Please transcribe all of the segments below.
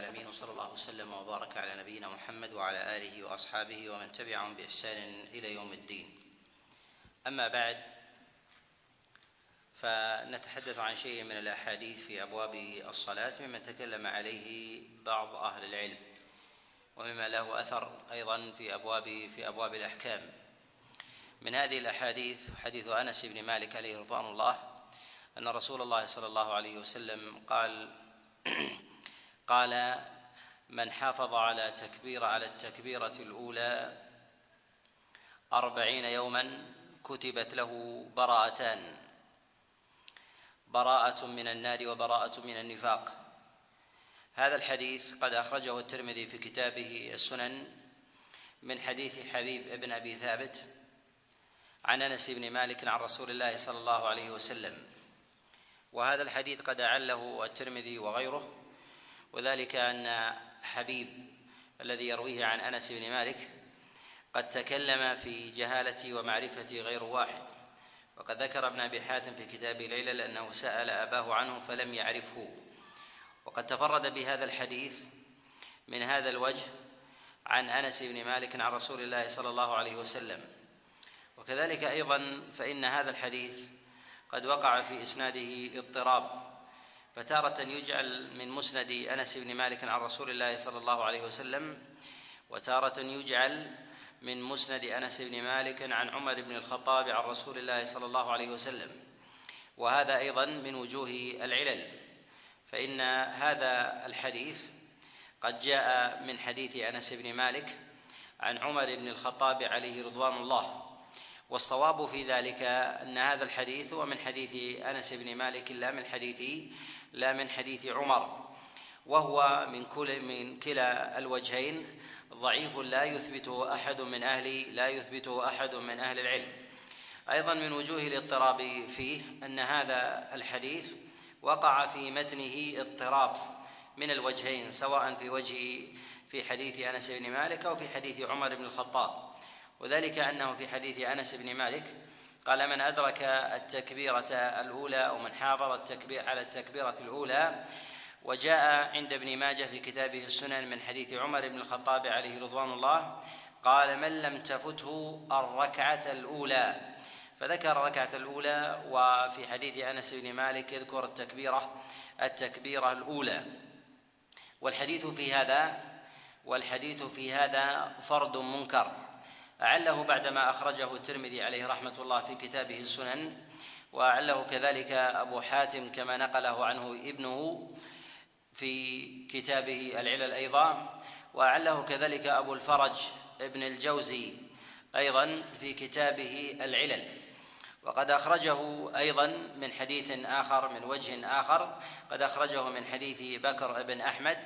العالمين وصلى الله وسلم وبارك على نبينا محمد وعلى آله وأصحابه ومن تبعهم بإحسان إلى يوم الدين. أما بعد فنتحدث عن شيء من الأحاديث في أبواب الصلاة مما تكلم عليه بعض أهل العلم ومما له أثر أيضا في أبواب في أبواب الأحكام. من هذه الأحاديث حديث أنس بن مالك عليه رضوان الله أن رسول الله صلى الله عليه وسلم قال قال من حافظ على تكبير على التكبيرة الأولى أربعين يوما كتبت له براءتان براءة من النار وبراءة من النفاق. هذا الحديث قد أخرجه الترمذي في كتابه السنن من حديث حبيب بن أبي ثابت عن أنس بن مالك عن رسول الله صلى الله عليه وسلم. وهذا الحديث قد أعله الترمذي وغيره. وذلك أن حبيب الذي يرويه عن أنس بن مالك قد تكلم في جهالة ومعرفة غير واحد وقد ذكر ابن أبي حاتم في كتابه ليلى لأنه سأل أباه عنه فلم يعرفه. وقد تفرد بهذا الحديث من هذا الوجه عن أنس بن مالك عن رسول الله صلى الله عليه وسلم. وكذلك أيضا فإن هذا الحديث قد وقع في إسناده اضطراب. فتارة يجعل من مسند أنس بن مالك عن رسول الله صلى الله عليه وسلم وتارة يجعل من مسند أنس بن مالك عن عمر بن الخطاب عن رسول الله صلى الله عليه وسلم. وهذا أيضا من وجوه العلل. فإن هذا الحديث قد جاء من حديث أنس بن مالك عن عمر بن الخطاب عليه رضوان الله. والصواب في ذلك أن هذا الحديث هو من حديث أنس بن مالك لا من حديث لا من حديث عمر وهو من كل من كلا الوجهين ضعيف لا يثبته أحد من أهل لا يثبته أحد من أهل العلم. أيضا من وجوه الاضطراب فيه أن هذا الحديث وقع في متنه اضطراب من الوجهين سواء في وجه في حديث أنس بن مالك أو في حديث عمر بن الخطاب. وذلك أنه في حديث أنس بن مالك قال من أدرك التكبيرة الأولى أو من حافظ التكبير على التكبيرة الأولى وجاء عند ابن ماجه في كتابه السنن من حديث عمر بن الخطاب عليه رضوان الله قال من لم تفته الركعة الأولى؟ فذكر الركعة الأولى وفي حديث أنس بن مالك يذكر التكبيرة التكبيرة الأولى. والحديث في هذا والحديث في هذا فرد منكر. أعله بعدما أخرجه الترمذي عليه رحمة الله في كتابه السنن وأعله كذلك أبو حاتم كما نقله عنه ابنه في كتابه العلل أيضا وأعله كذلك أبو الفرج ابن الجوزي أيضا في كتابه العلل. وقد أخرجه أيضا من حديث آخر من وجه آخر قد أخرجه من حديث بكر بن أحمد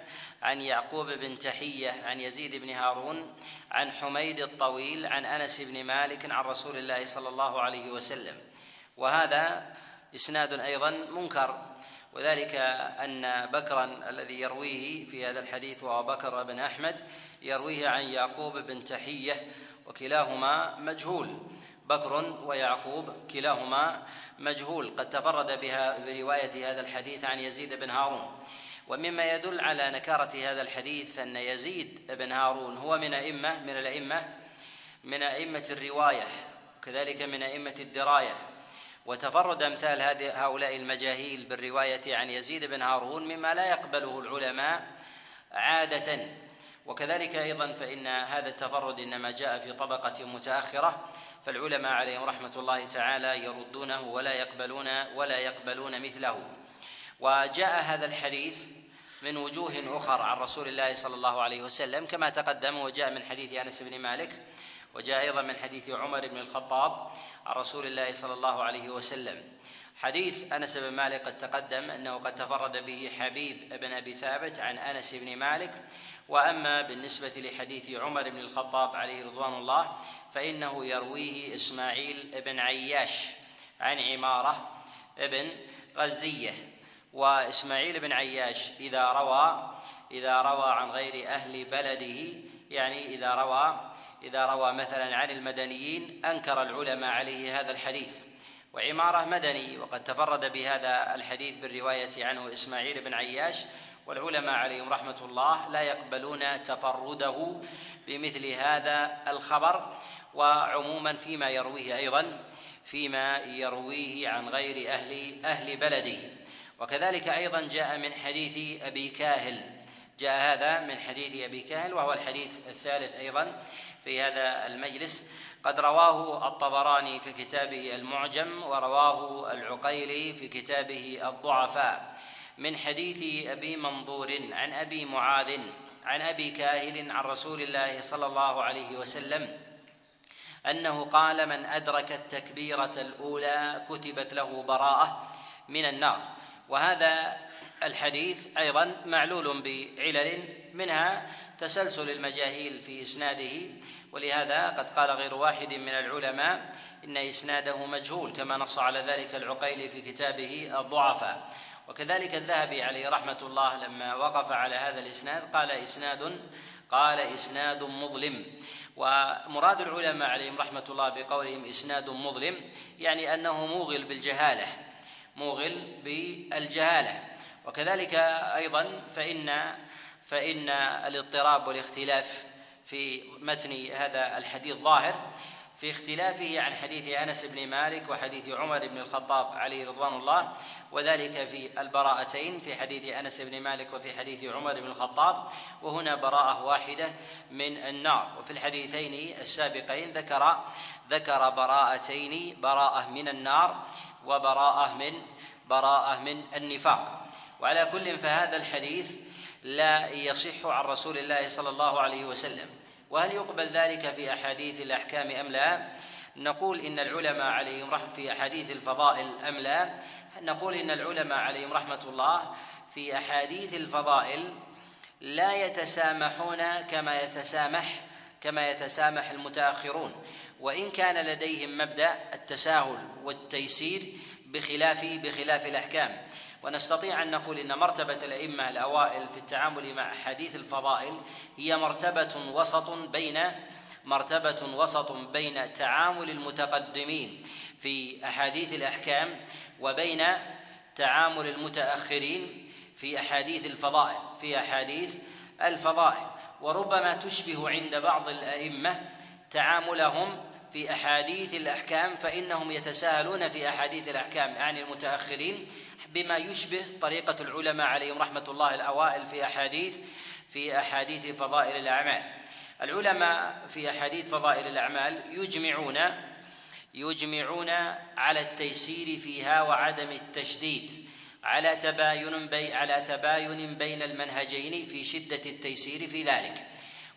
عن يعقوب بن تحية عن يزيد بن هارون عن حميد الطويل عن أنس بن مالك عن رسول الله صلى الله عليه وسلم. وهذا إسناد أيضا منكر وذلك أن بكرا الذي يرويه في هذا الحديث وهو بكر بن أحمد يرويه عن يعقوب بن تحية وكلاهما مجهول. بكر ويعقوب كلاهما مجهول. قد تفرد بها برواية هذا الحديث عن يزيد بن هارون. ومما يدل على نكارة هذا الحديث أن يزيد بن هارون هو من أئمة من الأئمة من أئمة الرواية وكذلك من أئمة الدراية. وتفرد أمثال هؤلاء المجاهيل بالرواية عن يزيد بن هارون مما لا يقبله العلماء عادة. وكذلك أيضا فإن هذا التفرد إنما جاء في طبقة متأخرة فالعلماء عليهم رحمة الله تعالى يردونه ولا يقبلون ولا يقبلون مثله. وجاء هذا الحديث من وجوه أخر عن رسول الله صلى الله عليه وسلم كما تقدم وجاء من حديث أنس بن مالك وجاء أيضا من حديث عمر بن الخطاب عن رسول الله صلى الله عليه وسلم. حديث أنس بن مالك قد تقدم أنه قد تفرد به حبيب بن أبي ثابت عن أنس بن مالك وأما بالنسبة لحديث عمر بن الخطاب عليه رضوان الله فإنه يرويه إسماعيل بن عياش عن عمارة بن غزية. وإسماعيل بن عياش إذا روى إذا روى عن غير أهل بلده يعني إذا روى إذا روى مثلا عن المدنيين أنكر العلماء عليه هذا الحديث. وعمارة مدني وقد تفرد بهذا الحديث بالرواية عنه إسماعيل بن عياش. والعلماء عليهم رحمة الله لا يقبلون تفرده بمثل هذا الخبر وعموما فيما يرويه أيضا فيما يرويه عن غير أهل أهل بلده. وكذلك أيضا جاء من حديث أبي كاهل. جاء هذا من حديث أبي كاهل وهو الحديث الثالث أيضا في هذا المجلس. قد رواه الطبراني في كتابه المعجم ورواه العقيلي في كتابه الضعفاء. من حديث أبي منظور عن أبي معاذ عن أبي كاهل عن رسول الله صلى الله عليه وسلم أنه قال من أدرك التكبيرة الأولى كتبت له براءة من النار. وهذا الحديث أيضا معلول بعلل منها تسلسل المجاهيل في إسناده ولهذا قد قال غير واحد من العلماء إن إسناده مجهول كما نص على ذلك العقيلي في كتابه الضعفاء. وكذلك الذهبي عليه رحمة الله لما وقف على هذا الإسناد قال إسناد قال إسناد مظلم. ومراد العلماء عليهم رحمة الله بقولهم إسناد مظلم يعني أنه موغل بالجهالة موغل بالجهالة. وكذلك أيضا فإن فإن الاضطراب والاختلاف في متن هذا الحديث ظاهر. في اختلافه عن حديث أنس بن مالك وحديث عمر بن الخطاب عليه رضوان الله وذلك في البراءتين في حديث أنس بن مالك وفي حديث عمر بن الخطاب وهنا براءة واحدة من النار. وفي الحديثين السابقين ذكر ذكر براءتين براءة من النار وبراءة من براءة من النفاق. وعلى كل فهذا الحديث لا يصح عن رسول الله صلى الله عليه وسلم. وهل يقبل ذلك في أحاديث الأحكام أم لا؟ نقول إن العلماء عليهم رحمه في أحاديث الفضائل أم لا؟ نقول إن العلماء عليهم رحمة الله في أحاديث الفضائل لا يتسامحون كما يتسامح كما يتسامح المتأخرون. وإن كان لديهم مبدأ التساهل والتيسير بخلاف بخلاف الأحكام. ونستطيع أن نقول إن مرتبة الأئمة الأوائل في التعامل مع أحاديث الفضائل هي مرتبة وسط بين مرتبة وسط بين تعامل المتقدمين في أحاديث الأحكام وبين تعامل المتأخرين في أحاديث الفضائل في أحاديث الفضائل. وربما تشبه عند بعض الأئمة تعاملهم في أحاديث الأحكام فإنهم يتساهلون في أحاديث الأحكام يعني المتأخرين بما يشبه طريقة العلماء عليهم رحمة الله الأوائل في احاديث في أحاديث فضائل الأعمال. العلماء في أحاديث فضائل الأعمال يجمعون يجمعون على التيسير فيها وعدم التشديد. على تباين بي على تباين بين المنهجين في شدة التيسير في ذلك.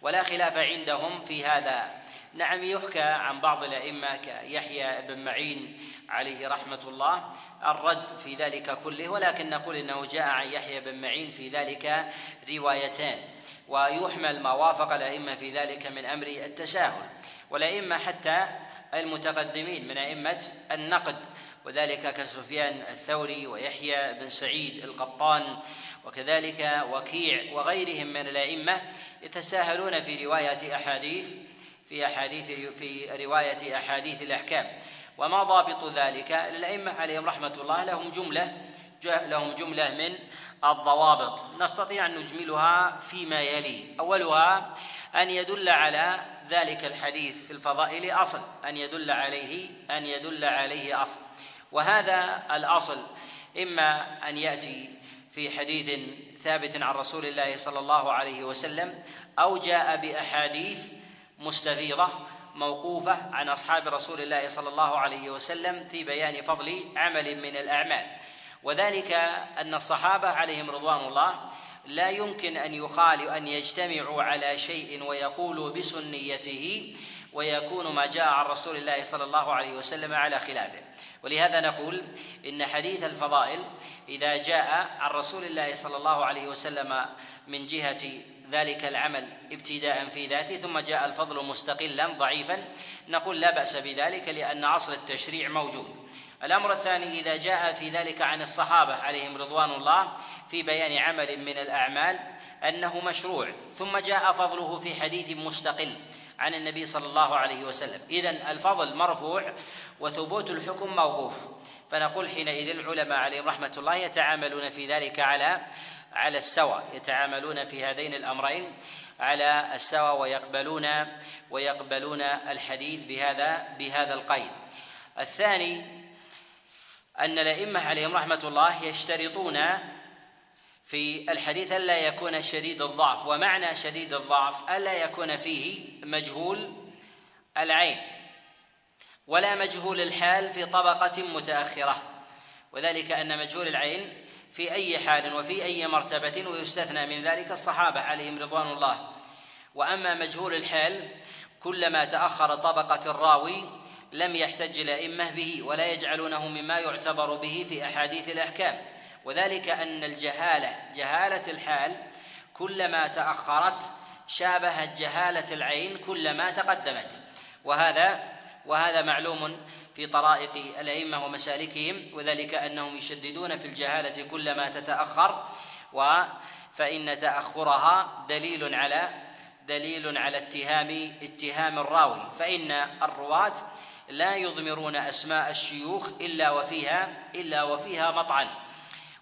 ولا خلاف عندهم في هذا نعم يحكى عن بعض الأئمة كيحيى بن معين عليه رحمة الله الرد في ذلك كله ولكن نقول إنه جاء عن يحيى بن معين في ذلك روايتان. ويحمل ما وافق الأئمة في ذلك من أمر التساهل. والأئمة حتى المتقدمين من أئمة النقد وذلك كسفيان الثوري ويحيى بن سعيد القطان وكذلك وكيع وغيرهم من الأئمة يتساهلون في رواية أحاديث في أحاديث في رواية أحاديث الأحكام. وما ضابط ذلك الأئمة عليهم رحمة الله لهم جملة لهم جملة من الضوابط. نستطيع أن نجملها فيما يلي. أولها أن يدل على ذلك الحديث في الفضائل أصل. أن يدل عليه أن يدل عليه أصل. وهذا الأصل إما أن يأتي في حديث ثابت عن رسول الله صلى الله عليه وسلم أو جاء بأحاديث مستفيضة موقوفة عن أصحاب رسول الله صلى الله عليه وسلم في بيان فضل عمل من الأعمال. وذلك أن الصحابة عليهم رضوان الله لا يمكن أن يخالوا أن يجتمعوا على شيء ويقولوا بسنيته ويكون ما جاء عن رسول الله صلى الله عليه وسلم على خلافه. ولهذا نقول إن حديث الفضائل إذا جاء عن رسول الله صلى الله عليه وسلم من جهة ذلك العمل ابتداء في ذاته ثم جاء الفضل مستقلا ضعيفا. نقول لا بأس بذلك لأن اصل التشريع موجود. الأمر الثاني إذا جاء في ذلك عن الصحابة عليهم رضوان الله في بيان عمل من الأعمال أنه مشروع. ثم جاء فضله في حديث مستقل عن النبي صلى الله عليه وسلم. اذا الفضل مرفوع وثبوت الحكم موقوف. فنقول حينئذ العلماء عليهم رحمة الله يتعاملون في ذلك على على السوى يتعاملون في هذين الأمرين على السوى ويقبلون ويقبلون الحديث بهذا بهذا القيد. الثاني أن الأئمة عليهم رحمة الله يشترطون في الحديث ألا يكون شديد الضعف ومعنى شديد الضعف ألا يكون فيه مجهول العين ولا مجهول الحال في طبقة متأخرة وذلك أن مجهول العين في أي حال وفي أي مرتبة ويستثنى من ذلك الصحابة عليهم رضوان الله. وأما مجهول الحال كلما تأخر طبقة الراوي لم يحتج الأئمة به ولا يجعلونه مما يعتبر به في أحاديث الأحكام. وذلك أن الجهالة جهالة الحال كلما تأخرت شابهت جهالة العين كلما تقدمت. وهذا وهذا معلوم في طرائق الأئمة ومسالكهم وذلك أنهم يشددون في الجهالة كلما تتأخر و فإن تأخرها دليل على دليل على اتهام اتهام الراوي. فإن الرواة لا يضمرون أسماء الشيوخ إلا وفيها إلا وفيها مطعن.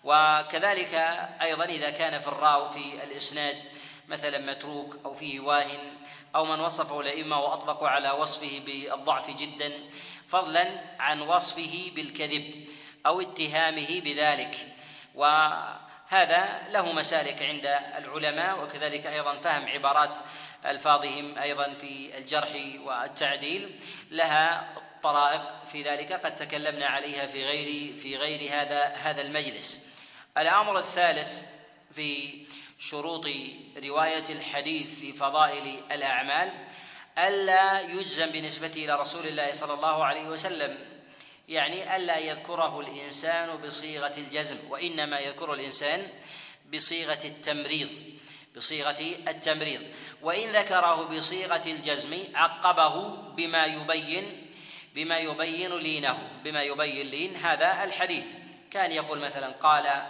وكذلك أيضا إذا كان في الراو في الإسناد مثلا متروك أو فيه واهن أو من وصفه الأئمة وأطلقوا على وصفه بالضعف جدا فضلا عن وصفه بالكذب أو اتهامه بذلك. وهذا له مسالك عند العلماء وكذلك أيضا فهم عبارات ألفاظهم أيضا في الجرح والتعديل. لها طرائق في ذلك قد تكلمنا عليها في غير في غير هذا هذا المجلس. الأمر الثالث في شروط رواية الحديث في فضائل الأعمال ألا يجزم بنسبته إلى رسول الله صلى الله عليه وسلم يعني ألا يذكره الإنسان بصيغة الجزم وإنما يذكر الإنسان بصيغة التمريض بصيغة التمريض. وإن ذكره بصيغة الجزم عقبه بما يبين بما يبين لينه بما يبين لين هذا الحديث. كان يقول مثلا قال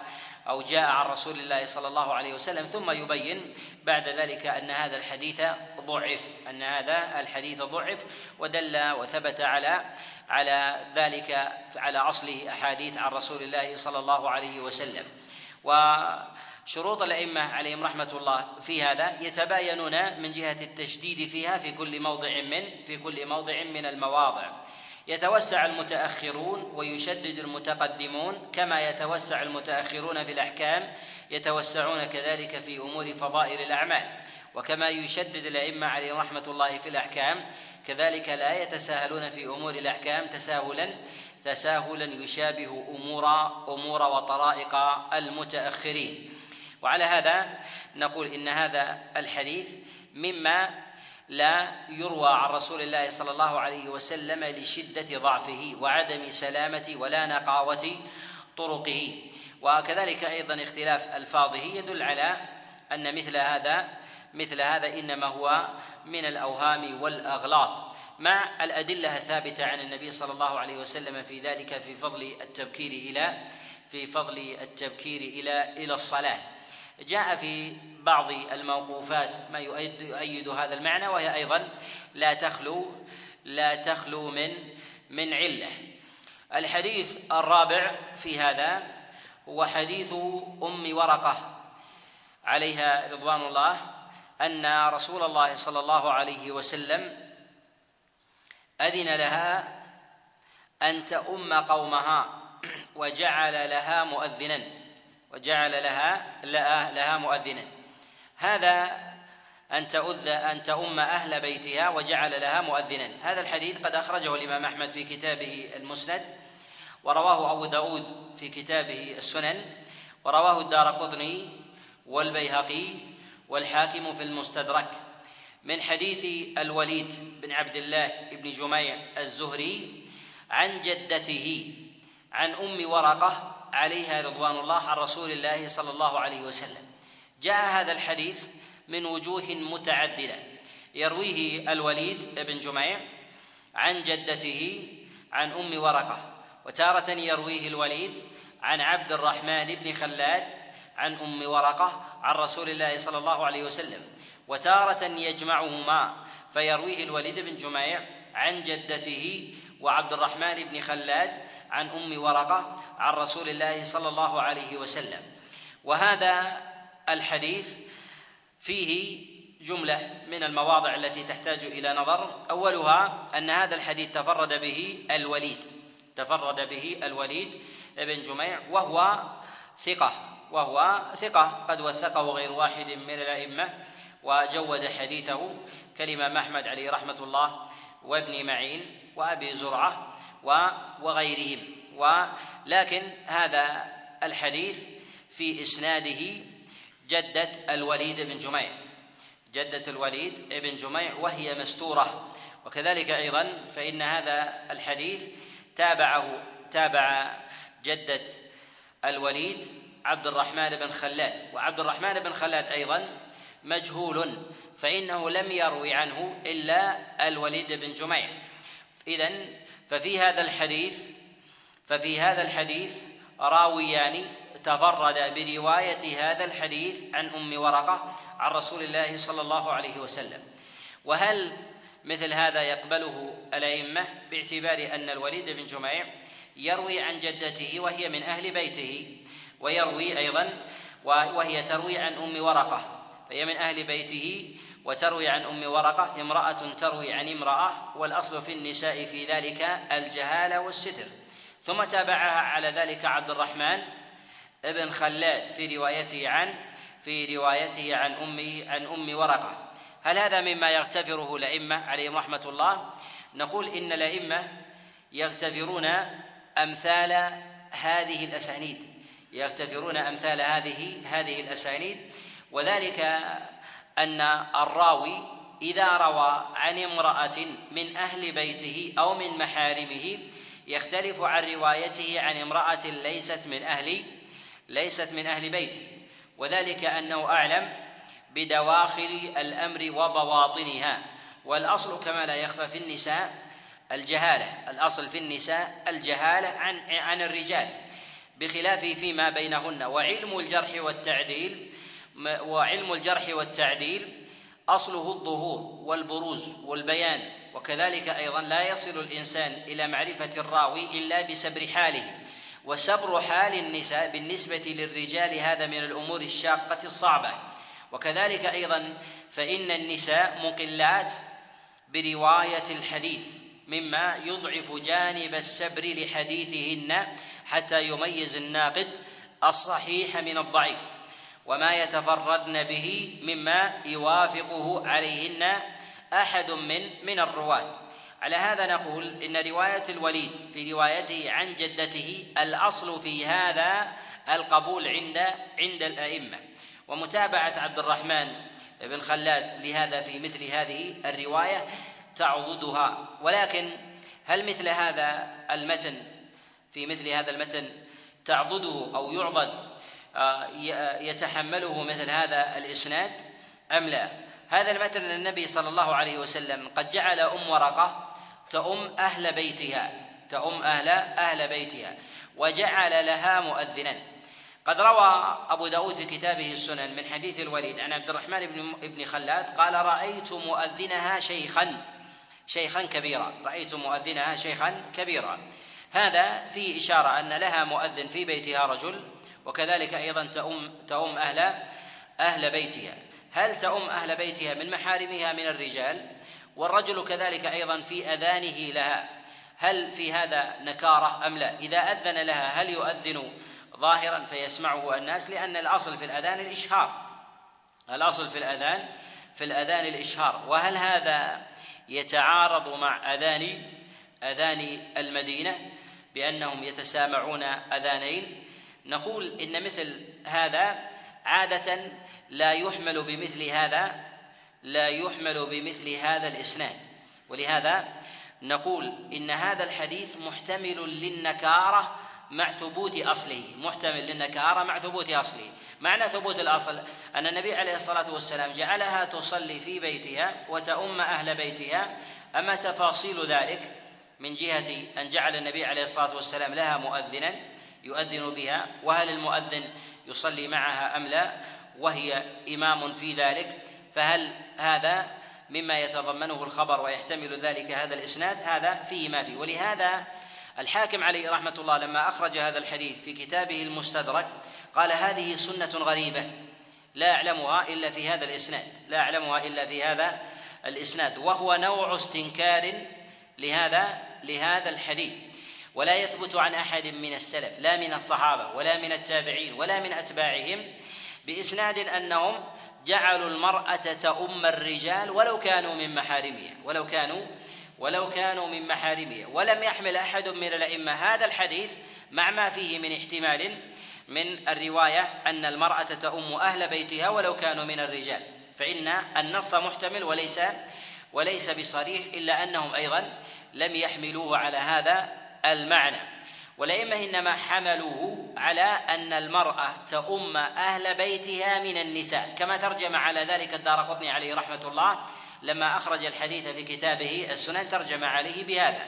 أو جاء عن رسول الله صلى الله عليه وسلم ثم يبين بعد ذلك أن هذا الحديث ضعف أن هذا الحديث ضعف ودل وثبت على على ذلك على أصله أحاديث عن رسول الله صلى الله عليه وسلم. وشروط الأئمة عليهم رحمة الله في هذا يتباينون من جهة التشديد فيها في كل موضع من في كل موضع من المواضع. يتوسع المتأخرون ويشدد المتقدمون كما يتوسع المتأخرون في الأحكام يتوسعون كذلك في أمور فضائل الأعمال. وكما يشدد الأئمة عليهم رحمة الله في الأحكام كذلك لا يتساهلون في أمور الأحكام تساهلا تساهلا يشابه أمور أمور وطرائق المتأخرين. وعلى هذا نقول إن هذا الحديث مما لا يروى عن رسول الله صلى الله عليه وسلم لشدة ضعفه وعدم سلامة ولا نقاوة طرقه. وكذلك أيضا اختلاف ألفاظه يدل على أن مثل هذا مثل هذا إنما هو من الأوهام والأغلاط. مع الأدلة الثابتة عن النبي صلى الله عليه وسلم في ذلك في فضل التبكير إلى في فضل التبكير إلى إلى الصلاة. جاء في بعض الموقوفات ما يؤيد, يؤيد هذا المعنى وهي أيضا لا تخلو لا تخلو من من علة. الحديث الرابع في هذا هو حديث أم ورقة عليها رضوان الله أن رسول الله صلى الله عليه وسلم أذن لها أن تؤم قومها وجعل لها مؤذنا. وجعل لها لها مؤذنا. هذا أن تؤذ أن تؤم أهل بيتها وجعل لها مؤذنا. هذا الحديث قد أخرجه الإمام أحمد في كتابه المسند ورواه أبو داود في كتابه السنن ورواه الدار قطني والبيهقي والحاكم في المستدرك. من حديث الوليد بن عبد الله بن جميع الزهري عن جدته عن أم ورقة عليها رضوان الله عن رسول الله صلى الله عليه وسلم. جاء هذا الحديث من وجوه متعددة. يرويه الوليد بن جميع عن جدته عن أم ورقة وتارة يرويه الوليد عن عبد الرحمن بن خلاد عن أم ورقة عن رسول الله صلى الله عليه وسلم وتارة يجمعهما. فيرويه الوليد بن جميع عن جدته وعبد الرحمن بن خلاد عن أم ورقة عن رسول الله صلى الله عليه وسلم. وهذا الحديث فيه جملة من المواضع التي تحتاج إلى نظر. أولها أن هذا الحديث تفرد به الوليد تفرد به الوليد بن جميع وهو ثقة وهو ثقة قد وثقه غير واحد من الأئمة وجود حديثه. كالامام احمد عليه رحمة الله وابن معين وأبي زرعة وغيرهم. ولكن هذا الحديث في إسناده جدة الوليد بن جميع. جدة الوليد بن جميع وهي مستورة. وكذلك أيضا فإن هذا الحديث تابعه تابع جدة الوليد عبد الرحمن بن خلاد. وعبد الرحمن بن خلاد أيضا مجهول فإنه لم يروي عنه إلا الوليد بن جميع. اذا ففي هذا الحديث ففي هذا الحديث راويان تفرد برواية هذا الحديث عن أم ورقة عن رسول الله صلى الله عليه وسلم. وهل مثل هذا يقبله الأئمة باعتبار أن الوليد بن جميع يروي عن جدته وهي من أهل بيته ويروي أيضا وهي تروي عن أم ورقة فهي من أهل بيته وتروي عن أم ورقة امرأة تروي عن امرأة والأصل في النساء في ذلك الجهاله والستر. ثم تابعها على ذلك عبد الرحمن ابن خلاد في روايته عن في روايته عن ام عن أم ورقة. هل هذا مما يغتفره الأئمة عليهم رحمة الله؟ نقول إن الأئمة يغتفرون أمثال هذه الأسانيد. يغتفرون أمثال هذه هذه الأسانيد. وذلك أن الراوي إذا روى عن امرأة من أهل بيته أو من محارمه يختلف عن روايته عن امرأة ليست من أهل ليست من أهل بيته. وذلك أنه أعلم بدواخل الأمر وبواطنها. والأصل كما لا يخفى في النساء الجهالة. الأصل في النساء الجهالة عن عن الرجال. بخلاف فيما بينهن. وعلم الجرح والتعديل وعلم الجرح والتعديل أصله الظهور والبروز والبيان وكذلك أيضا لا يصل الإنسان إلى معرفة الراوي إلا بسبر حاله وسبر حال النساء بالنسبة للرجال هذا من الأمور الشاقة الصعبة. وكذلك أيضا فإن النساء مقلات برواية الحديث مما يضعف جانب السبر لحديثهن حتى يميز الناقد الصحيح من الضعيف. وما يتفردن به مما يوافقه عليهن أحد من من الرواة. على هذا نقول إن رواية الوليد في روايته عن جدته الأصل في هذا القبول عند عند الأئمة. ومتابعة عبد الرحمن بن خلاد لهذا في مثل هذه الرواية تعضدها. ولكن هل مثل هذا المتن في مثل هذا المتن تعضده أو يعضد يتحمله مثل هذا الإسناد أم لا؟ هذا المتن النبي صلى الله عليه وسلم قد جعل أم ورقة تؤم أهل بيتها تؤم أهل أهل بيتها وجعل لها مؤذنا. قد روى أبو داود في كتابه السنن من حديث الوليد عن عبد الرحمن بن ابن خلاد قال رأيت مؤذنها شيخا شيخا كبيرا رأيت مؤذنها شيخا كبيرا. هذا فيه إشارة أن لها مؤذن في بيتها رجل وكذلك أيضا تؤم تؤم أهل أهل بيتها. هل تؤم أهل بيتها من محارمها من الرجال؟ والرجل كذلك أيضا في أذانه لها. هل في هذا نكارة أم لا؟ إذا أذن لها هل يؤذن ظاهرا فيسمعه الناس؟ لأن الأصل في الأذان الإشهار. الأصل في الأذان في الأذان الإشهار. وهل هذا يتعارض مع أذان أذان المدينة؟ بأنهم يتسامعون أذانين. نقول إن مثل هذا عادة لا يحمل بمثل هذا لا يحمل بمثل هذا الإسناد. ولهذا نقول إن هذا الحديث محتمل للنكارة مع ثبوت أصله محتمل للنكارة مع ثبوت أصله. معنى ثبوت الأصل أن النبي عليه الصلاة والسلام جعلها تصلي في بيتها وتؤم أهل بيتها. أما تفاصيل ذلك من جهة أن جعل النبي عليه الصلاة والسلام لها مؤذنا يؤذن بها وهل المؤذن يصلي معها أم لا؟ وهي إمام في ذلك. فهل هذا مما يتضمنه الخبر ويحتمل ذلك هذا الإسناد؟ هذا فيه ما فيه. ولهذا الحاكم عليه رحمة الله لما أخرج هذا الحديث في كتابه المستدرك قال هذه سنة غريبة لا أعلمها إلا في هذا الإسناد لا أعلمها إلا في هذا الإسناد. وهو نوع استنكار لهذا لهذا الحديث. ولا يثبت عن أحد من السلف لا من الصحابة ولا من التابعين ولا من أتباعهم بإسناد أنهم جعلوا المرأة تؤم الرجال ولو كانوا من محارمها ولو كانوا ولو كانوا من محارمها. ولم يحمل أحد من الأئمة هذا الحديث مع ما فيه من احتمال من الرواية أن المرأة تؤم أهل بيتها ولو كانوا من الرجال. فإن النص محتمل وليس وليس بصريح إلا أنهم أيضا لم يحملوه على هذا المعنى. والأئمة إنما حملوه على أن المرأة تؤم أهل بيتها من النساء كما ترجم على ذلك الدار قطني عليه رحمة الله لما أخرج الحديث في كتابه السنن ترجم عليه بهذا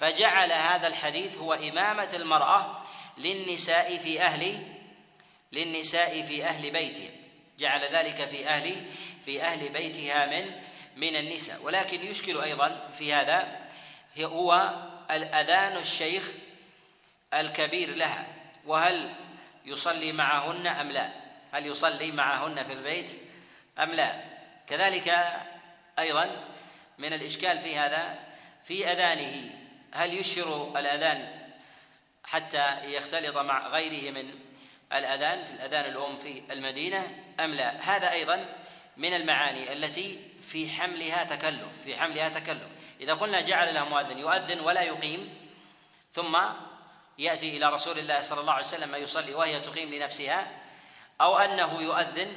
فجعل هذا الحديث هو إمامة المرأة للنساء في أهل للنساء في أهل بيتها جعل ذلك في أهل في أهل بيتها من من النساء ولكن يشكل أيضا في هذا هو الأذان الشيخ الكبير لها وهل يصلي معهن أم لا؟ هل يصلي معهن في البيت أم لا؟ كذلك أيضا من الإشكال في هذا في أذانه هل يشهر الأذان حتى يختلط مع غيره من الأذان في الأذان الأم في المدينة أم لا؟ هذا أيضا من المعاني التي في حملها تكلف في حملها تكلف. إذا قلنا جعل له مؤذن يؤذن ولا يقيم ثم يأتي إلى رسول الله صلى الله عليه وسلم يصلي وهي تقيم لنفسها أو أنه يؤذن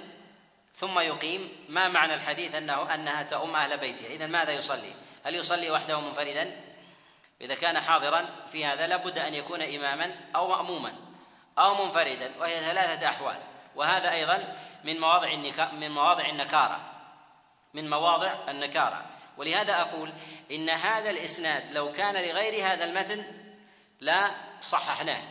ثم يقيم ما معنى الحديث أنه أنها تؤم أهل بيتها؟ إذا ماذا يصلي؟ هل يصلي وحده منفردا؟ إذا كان حاضرا في هذا لابد أن يكون إماما أو مأموما أو منفردا وهي ثلاثة أحوال. وهذا أيضا من مواضع من مواضع النكارة. من مواضع النكارة. ولهذا أقول إن هذا الإسناد لو كان لغير هذا المتن لا صححناه.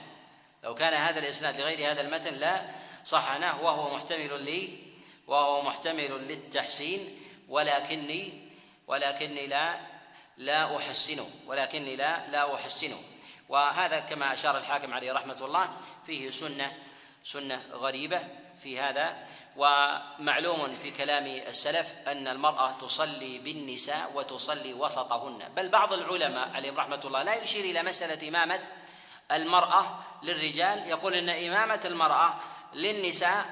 لو كان هذا الإسناد لغير هذا المتن لا صححناه. وهو محتمل لي وهو محتمل للتحسين. ولكني ولكني لا لا أحسنه. ولكني لا لا أحسنه. وهذا كما أشار الحاكم عليه رحمة الله فيه سنة سنة غريبة في هذا. ومعلوم في كلام السلف أن المرأة تصلي بالنساء وتصلي وسطهن. بل بعض العلماء عليهم رحمة الله لا يشير إلى مسألة إمامة المرأة للرجال. يقول أن إمامة المرأة للنساء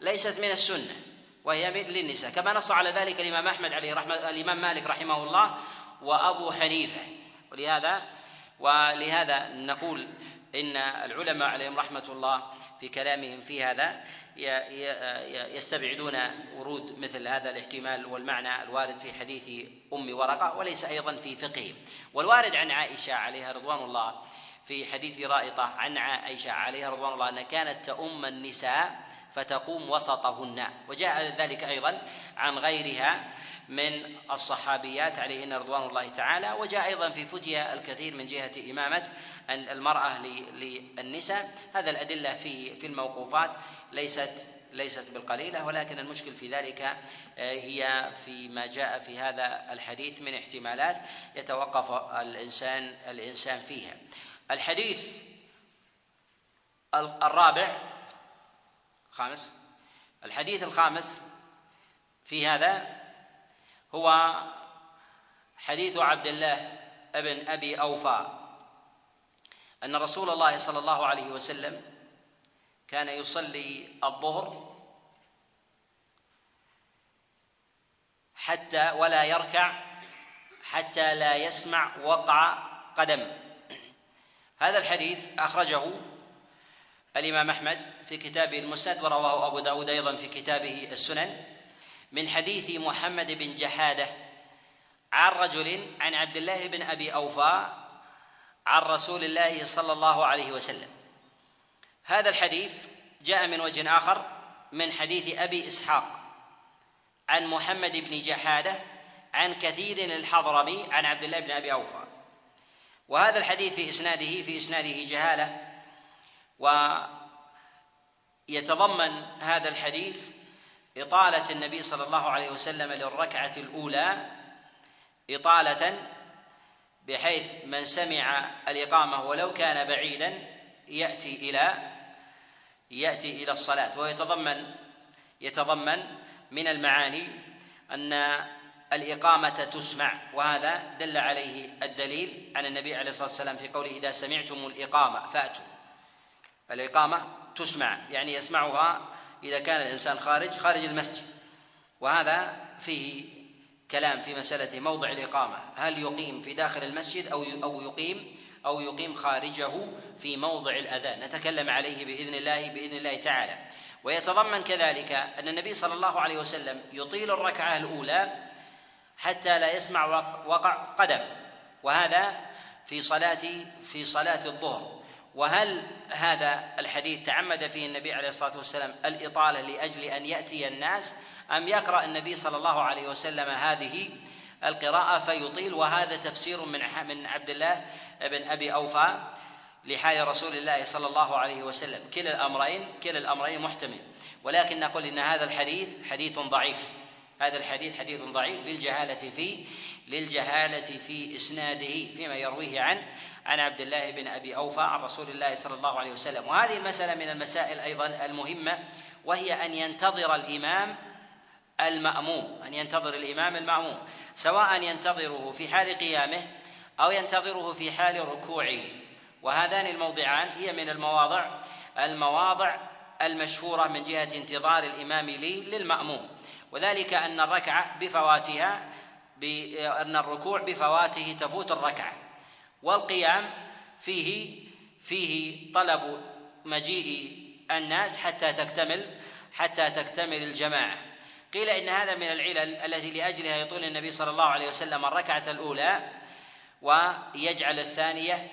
ليست من السنة وهي للنساء. كما نص على ذلك الإمام أحمد عليه رحمة الإمام مالك رحمه الله وأبو حنيفة. ولهذا ولهذا نقول إن العلماء عليهم رحمة الله في كلامهم في هذا يستبعدون ورود مثل هذا الاحتمال والمعنى الوارد في حديث أم ورقة وليس أيضا في فقههم والوارد عن عائشة عليها رضوان الله في حديث رائطة عن عائشة عليها رضوان الله أنها كانت تؤم النساء فتقوم وسطهن. وجاء ذلك أيضا عن غيرها من الصحابيات عليهن رضوان الله تعالى وجاء أيضا في فتيا الكثير من جهة إمامة المرأة للنساء. هذا الأدلة في في الموقوفات ليست ليست بالقليلة ولكن المشكل في ذلك آه، هي فيما جاء في هذا الحديث من احتمالات يتوقف الانسان الإنسان فيها. الحديث الرابع خامس. الحديث الخامس في هذا هو حديث عبد الله ابن أبي أوفى أن رسول الله صلى الله عليه وسلم كان يصلي الظهر حتى ولا يركع حتى لا يسمع وقع قدم. هذا الحديث أخرجه الإمام أحمد في كتابه المسند ورواه أبو داود أيضا في كتابه السنن. من حديث محمد بن جحادة عن رجل عن عبد الله بن أبي أوفى عن رسول الله صلى الله عليه وسلم. هذا الحديث جاء من وجه آخر من حديث أبي إسحاق عن محمد بن جحادة عن كثير الحضرمي عن عبد الله بن أبي أوفى. وهذا الحديث في إسناده في إسناده جهالة ويتضمن هذا الحديث إطالة النبي صلى الله عليه وسلم للركعة الأولى إطالة بحيث من سمع الإقامة ولو كان بعيدا يأتي إلى يأتي إلى الصلاة ويتضمن يتضمن من المعاني أن الإقامة تسمع وهذا دل عليه الدليل عن النبي عليه الصلاة والسلام في قوله إذا سمعتم الإقامة فأتوا. الإقامة تسمع يعني يسمعها إذا كان الإنسان خارج خارج المسجد. وهذا فيه كلام في مسألة موضع الإقامة. هل يقيم في داخل المسجد أو أو يقيم أو يقيم خارجه في موضع الأذان. نتكلم عليه بإذن الله بإذن الله تعالى. ويتضمن كذلك أن النبي صلى الله عليه وسلم يطيل الركعة الأولى حتى لا يسمع وقع قدم. وهذا في صلاة في صلاة الظهر. وهل هذا الحديث تعمد فيه النبي عليه الصلاة والسلام الإطالة لأجل أن يأتي الناس أم يقرأ النبي صلى الله عليه وسلم هذه القراءة فيطيل؟ وهذا تفسير من من عبد الله بن أبي أوفى لحال رسول الله صلى الله عليه وسلم. كلا الأمرين كلا الأمرين محتمل. ولكن نقول إن هذا الحديث حديث ضعيف. هذا الحديث حديث ضعيف للجهالة في للجهالة في إسناده فيما يرويه عن عن عبد الله بن أبي أوفى عن رسول الله صلى الله عليه وسلم. وهذه المسألة من المسائل أيضا المهمة وهي أن ينتظر الإمام المأموم أن ينتظر الإمام المأموم سواء ينتظره في حال قيامه أو ينتظره في حال ركوعه. وهذان الموضعان هي من المواضع المواضع المشهورة من جهة انتظار الإمام لي للمأموم. وذلك أن الركعة بفواتها أن الركوع بفواته تفوت الركعة. والقيام فيه فيه طلب مجيء الناس حتى تكتمل حتى تكتمل الجماعة. قيل إن هذا من العلل التي لأجلها يطول النبي صلى الله عليه وسلم الركعة الأولى ويجعل الثانية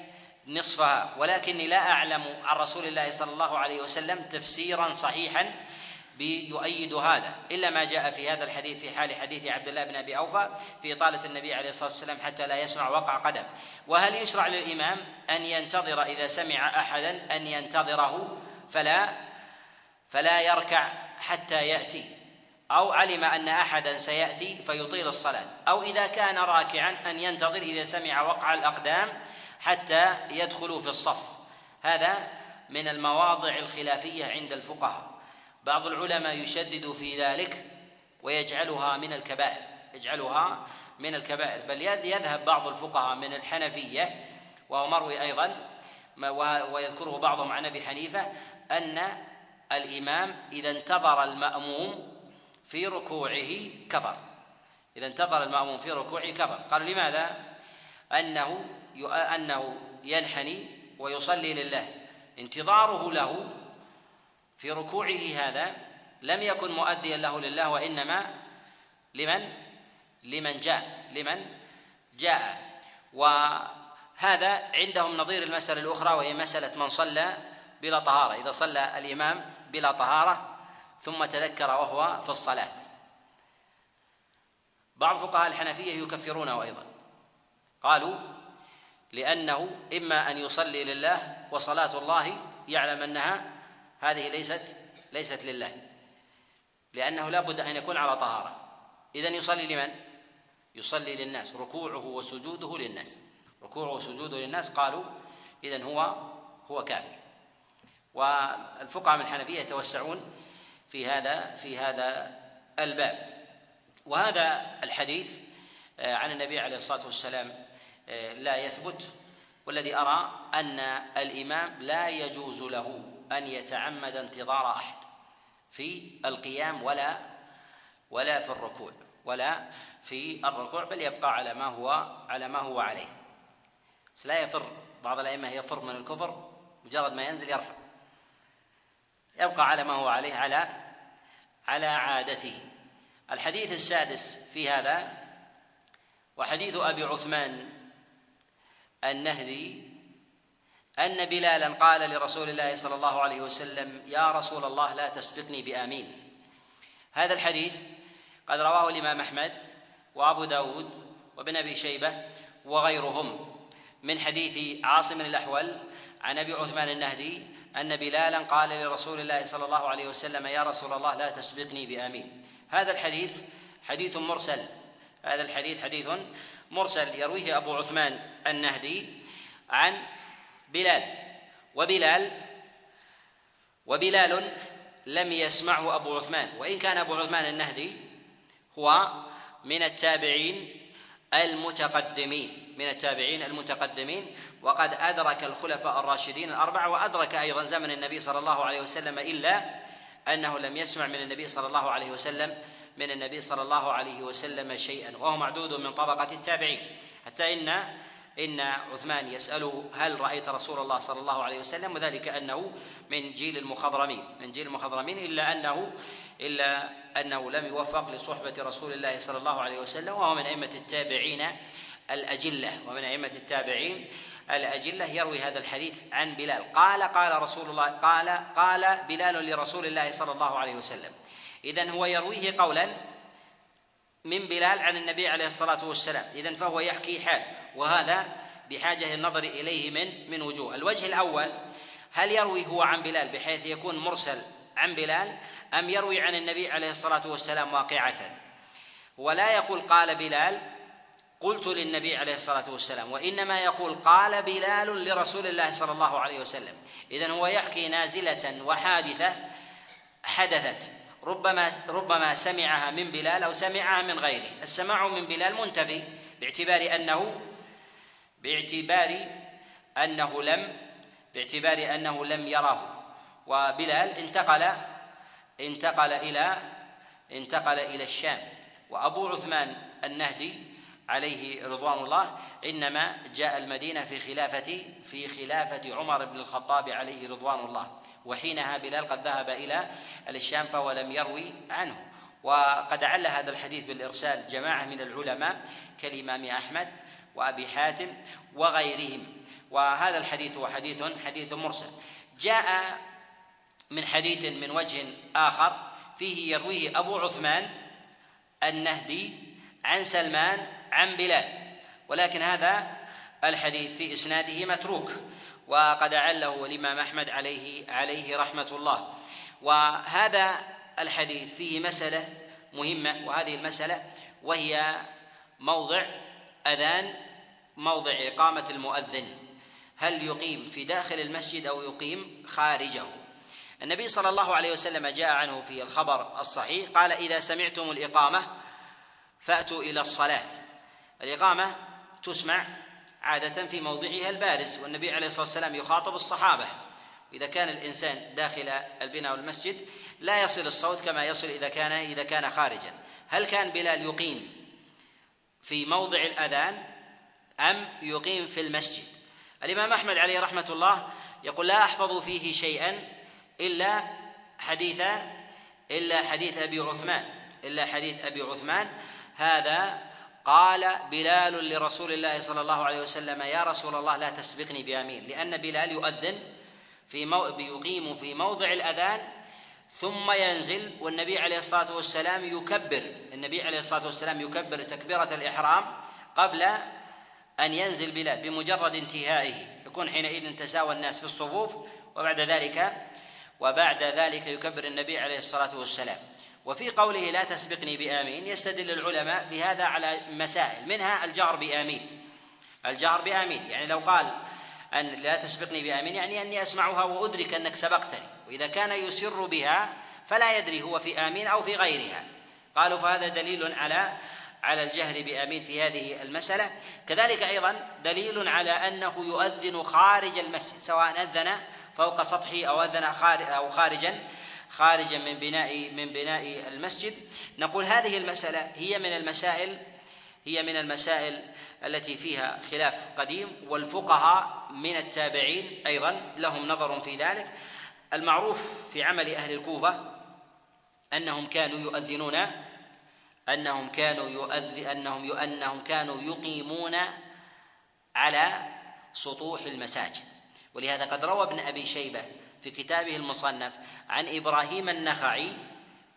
نصفها. ولكني لا أعلم عن رسول الله صلى الله عليه وسلم تفسيرا صحيحا يؤيد هذا إلا ما جاء في هذا الحديث في حال حديث عبد الله بن أبي أوفى في إطالة النبي عليه الصلاة والسلام حتى لا يسمع وقع قدم. وهل يشرع للإمام أن ينتظر إذا سمع أحدا أن ينتظره فلا فلا يركع حتى يأتي؟ أو علم أن أحدا سيأتي فيطيل الصلاة؟ أو إذا كان راكعا أن ينتظر إذا سمع وقع الأقدام حتى يدخلوا في الصف؟ هذا من المواضع الخلافية عند الفقهاء. بعض العلماء يشدد في ذلك ويجعلها من الكبائر يجعلها من الكبائر. بل يذهب بعض الفقهاء من الحنفية وهو مروي أيضا ويذكره بعضهم عن أبي حنيفة أن الإمام إذا انتظر المأموم في ركوعه كفر. إذا انتظر المأموم في ركوعه كفر. قالوا لماذا؟ أنه أنه ينحني ويصلي لله. انتظاره له في ركوعه هذا لم يكن مؤديا له لله وإنما لمن؟ لمن جاء لمن جاء. وهذا عندهم نظير المسألة الأخرى وهي مسألة من صلى بلا طهارة. إذا صلى الإمام بلا طهارة ثم تذكر وهو في الصلاة. بعض فقهاء الحنفية يكفرونه أيضا. قالوا لأنه إما أن يصلي لله وصلاة الله يعلم أنها هذه ليست ليست لله. لأنه لا بد أن يكون على طهارة. إذن يصلي لمن؟ يصلي للناس. ركوعه وسجوده للناس. ركوعه وسجوده للناس قالوا إذن هو هو كافر. والفقهاء من الحنفية يتوسعون في هذا في هذا الباب. وهذا الحديث آه، عن النبي عليه الصلاة والسلام آه، لا يثبت. والذي أرى أن الإمام لا يجوز له أن يتعمد انتظار أحد في القيام ولا ولا في الركوع ولا في الركوع بل يبقى على ما هو على ما هو عليه. بس لا يفر بعض الأئمة يفر من الكفر مجرد ما ينزل يرفع. يبقى على ما هو عليه على على عادته. الحديث السادس في هذا وحديث أبي عثمان النهدي أن بلالا قال لرسول الله صلى الله عليه وسلم يا رسول الله لا تسبقني بآمين. هذا الحديث قد رواه الإمام أحمد وأبو داود وابن أبي شيبة وغيرهم من حديث عاصم الأحول عن أبي عثمان النهدي أن بلالا قال لرسول الله صلى الله عليه وسلم يا رسول الله لا تسبقني بآمين. هذا الحديث حديث مرسل. هذا الحديث حديث مرسل. يرويه أبو عثمان النهدي عن بلال. وبلال وبلال لم يسمعه أبو عثمان. وإن كان أبو عثمان النهدي هو من التابعين المتقدمين من التابعين المتقدمين. وقد أدرك الخلفاء الراشدين الأربعة وأدرك أيضا زمن النبي صلى الله عليه وسلم إلا أنه لم يسمع من النبي صلى الله عليه وسلم من النبي صلى الله عليه وسلم شيئا. وهو معدود من طبقة التابعين. حتى إن إن عثمان يسأله هل رأيت رسول الله صلى الله عليه وسلم وذلك أنه من جيل المخضرمين من جيل المخضرمين إلا أنه إلا أنه لم يوفق لصحبة رسول الله صلى الله عليه وسلم وهو من أئمة التابعين الأجلة ومن أئمة التابعين الأجلة. يروي هذا الحديث عن بلال. قال قال رسول الله قال قال بلال لرسول الله صلى الله عليه وسلم. إذن هو يرويه قولا من بلال عن النبي عليه الصلاة والسلام. إذن فهو يحكي حال. وهذا بحاجة النظر إليه من من وجوه. الوجه الأول هل يروي هو عن بلال بحيث يكون مرسل عن بلال أم يروي عن النبي عليه الصلاة والسلام واقعة؟ ولا يقول قال بلال قلت للنبي عليه الصلاة والسلام وإنما يقول قال بلال لرسول الله صلى الله عليه وسلم. إذن هو يحكي نازلة وحادثة حدثت. ربما ربما سمعها من بلال أو سمعها من غيره. السماع من بلال منتفي باعتبار أنه باعتبار أنه لم باعتبار أنه لم يره وبلال انتقل انتقل إلى انتقل إلى الشام. وأبو عثمان النهدي عليه رضوان الله إنما جاء المدينة في خلافه في خلافة عمر بن الخطاب عليه رضوان الله. وحينها بلال قد ذهب إلى الشام فهو لم يروي عنه. وقد عل هذا الحديث بالإرسال جماعة من العلماء كالإمام أحمد وأبي حاتم وغيرهم. وهذا الحديث هو حديث حديث مرسل. جاء من حديث من وجه آخر فيه يرويه أبو عثمان النهدي عن سلمان عن بلال. ولكن هذا الحديث في إسناده متروك. وقد عله الإمام أحمد عليه عليه رحمة الله. وهذا الحديث فيه مسألة مهمة. وهذه المسألة وهي موضع أذان موضع إقامة المؤذن. هل يقيم في داخل المسجد أو يقيم خارجه؟ النبي صلى الله عليه وسلم جاء عنه في الخبر الصحيح قال إذا سمعتم الإقامة فأتوا إلى الصلاة. الإقامة تسمع عادة في موضعها البارز والنبي عليه الصلاة والسلام يخاطب الصحابة. إذا كان الإنسان داخل البناء والمسجد لا يصل الصوت كما يصل إذا كان إذا كان خارجا. هل كان بلال يقيم في موضع الأذان؟ أم يقيم في المسجد. الإمام أحمد عليه رحمة الله يقول لا أحفظ فيه شيئا إلا حديث إلا حديث أبي عثمان إلا حديث أبي عثمان. هذا قال بلال لرسول الله صلى الله عليه وسلم يا رسول الله لا تسبقني بأمين لأن بلال يؤذن في مو... يقيم في موضع الأذان ثم ينزل والنبي عليه الصلاة والسلام يكبر النبي عليه الصلاة والسلام يكبر تكبيرة الإحرام قبل أن ينزل بلال بمجرد انتهائه يكون حينئذ تساوى الناس في الصفوف وبعد ذلك وبعد ذلك يكبر النبي عليه الصلاة والسلام. وفي قوله لا تسبقني بآمين يستدل العلماء بهذا على مسائل منها الجهر بآمين. الجهر بآمين يعني لو قال أن لا تسبقني بآمين يعني أني أسمعها وأدرك أنك سبقتني. وإذا كان يسر بها فلا يدري هو في آمين أو في غيرها. قالوا فهذا دليل على على الجهر بآمين في هذه المسألة. كذلك أيضا دليل على أنه يؤذن خارج المسجد سواء أذن فوق سطحه أو أذن أو خارجا خارجا من بناء من بناء المسجد. نقول هذه المسألة هي من المسائل هي من المسائل التي فيها خلاف قديم والفقهاء من التابعين أيضا لهم نظر في ذلك. المعروف في عمل أهل الكوفة أنهم كانوا يؤذنون أنهم كانوا يؤذ أنهم أنهم كانوا يقيمون على سطوح المساجد. ولهذا قد روى ابن أبي شيبة في كتابه المصنف عن إبراهيم النخعي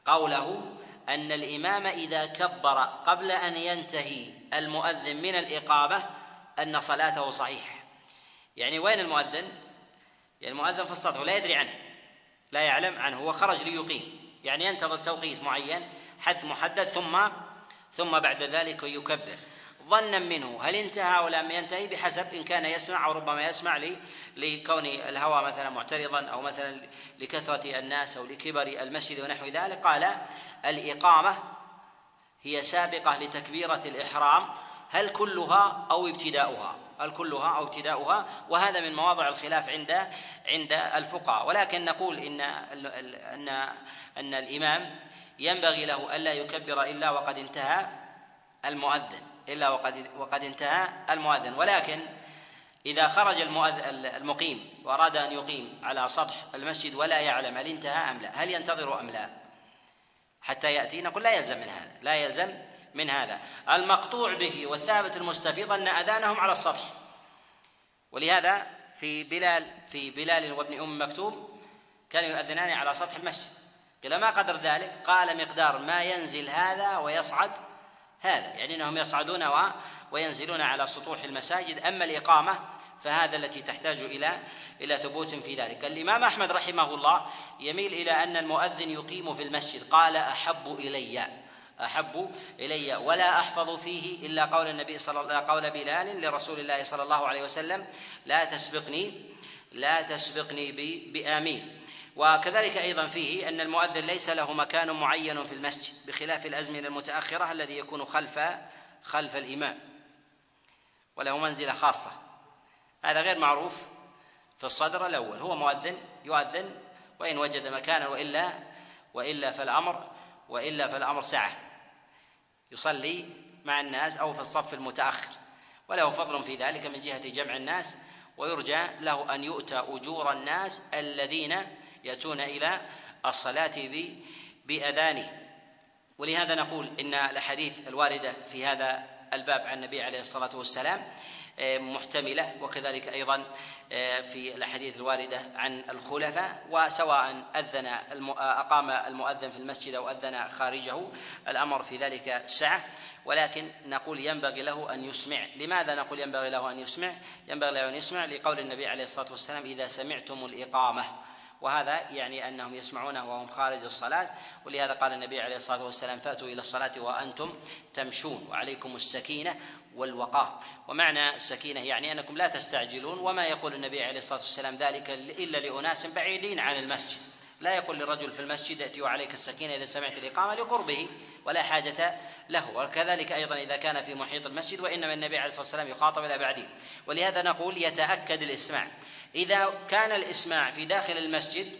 قوله أن الإمام إذا كبر قبل أن ينتهي المؤذن من الإقامة أن صلاته صحيحة. يعني وين المؤذن؟ يعني المؤذن في السطح ولا يدري عنه لا يعلم عنه هو خرج ليقيم. يعني ينتظر توقيت معين حد محدد ثم ثم بعد ذلك يكبر. ظنا منه هل انتهى أو لم ينتهي؟ بحسب إن كان يسمع أو ربما يسمع لي لكون الهوى مثلا معترضا أو مثلا لكثرة الناس أو لكبر المسجد ونحو ذلك. قال الإقامة هي سابقة لتكبيرة الإحرام هل كلها أو ابتداؤها؟ هل كلها أو ابتداؤها؟ وهذا من مواضع الخلاف عند عند الفقهاء. ولكن نقول إن أن أن الإمام ينبغي له الا يكبر إلا وقد انتهى المؤذن إلا وقد وقد انتهى المؤذن. ولكن إذا خرج المقيم وأراد أن يقيم على سطح المسجد ولا يعلم هل انتهى أم لا هل ينتظر أم لا حتى يأتي نقول لا يلزم من هذا لا يلزم من هذا. المقطوع به والثابت المستفيض أن أذانهم على السطح. ولهذا في بلال في بلال وابن أم مكتوم كانوا يؤذنان على سطح المسجد. قيل ما قدر ذلك؟ قال مقدار ما ينزل هذا ويصعد هذا يعني إنهم يصعدون وينزلون على سطوح المساجد. أما الإقامة فهذا التي تحتاج إلى إلى ثبوت في ذلك. الإمام أحمد رحمه الله يميل إلى أن المؤذن يقيم في المسجد. قال أحب إلي أحب إلي ولا أحفظ فيه إلا قول النبي صلى الله قول بلال لرسول الله صلى الله عليه وسلم لا تسبقني لا تسبقني بآمين. وكذلك أيضا فيه أن المؤذن ليس له مكان معين في المسجد بخلاف الأزمنة المتأخرة الذي يكون خلف خلف الإمام وله منزلة خاصة. هذا غير معروف في الصدر الأول. هو مؤذن يؤذن وإن وجد مكانا والا وإلا فالأمر وإلا فالأمر سعة. يصلي مع الناس أو في الصف المتأخر. وله فضل في ذلك من جهة جمع الناس ويرجى له أن يؤتى أجور الناس الذين يأتون إلى الصلاة بأذانه. ولهذا نقول إن الأحاديث الواردة في هذا الباب عن النبي عليه الصلاة والسلام آه، محتملة وكذلك أيضا آه، في الأحاديث الواردة عن الخلفاء وسواء أذن أقام المؤذن في المسجد أو أذن خارجه الأمر في ذلك سعة. ولكن نقول ينبغي له أن يسمع. لماذا نقول ينبغي له أن يسمع؟ ينبغي له أن يسمع لقول النبي عليه الصلاة والسلام إذا سمعتم الإقامة. وهذا يعني أنهم يسمعونه وهم خارج الصلاة ولهذا قال النبي عليه الصلاة والسلام فأتوا إلى الصلاة وأنتم تمشون وعليكم السكينة والوقار. ومعنى السكينة يعني أنكم لا تستعجلون وما يقول النبي عليه الصلاة والسلام ذلك إلا لأناس بعيدين عن المسجد. لا يقول للرجل في المسجد ائتي وعليك السكينة إذا سمعت الإقامة لقربه ولا حاجة له. وكذلك أيضا إذا كان في محيط المسجد وإنما النبي عليه الصلاة والسلام يخاطب الابعدين ولهذا نقول يتأكد الإسماع. إذا كان الإسماع في داخل المسجد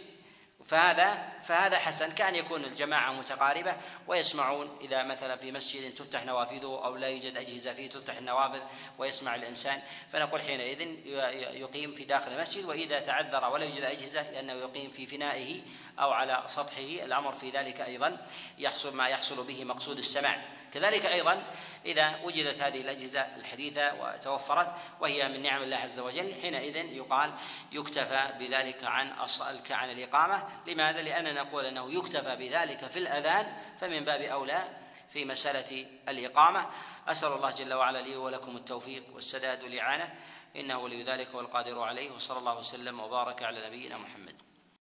فهذا فهذا حسن كأن يكون الجماعة متقاربة ويسمعون إذا مثلا في مسجد تفتح نوافذه أو لا يوجد أجهزة فيه تفتح النوافذ ويسمع الإنسان فنقول حينئذ يقيم في داخل المسجد وإذا تعذر ولا يوجد أجهزة لأنه يقيم في فنائه أو على سطحه الأمر في ذلك أيضا يحصل ما يحصل به مقصود السماع. كذلك أيضا إذا وجدت هذه الأجهزة الحديثة وتوفرت وهي من نعم الله عز وجل حينئذ يقال يكتفى بذلك عن عن الإقامة. لماذا؟ لاننا نقول أنه يكتفى بذلك في الأذان فمن باب أولى في مسألة الإقامة. أسأل الله جل وعلا لي ولكم التوفيق والسداد والإعانة. إنه ولي ذلك والقادر عليه وصلى الله وسلم وبارك على نبينا محمد.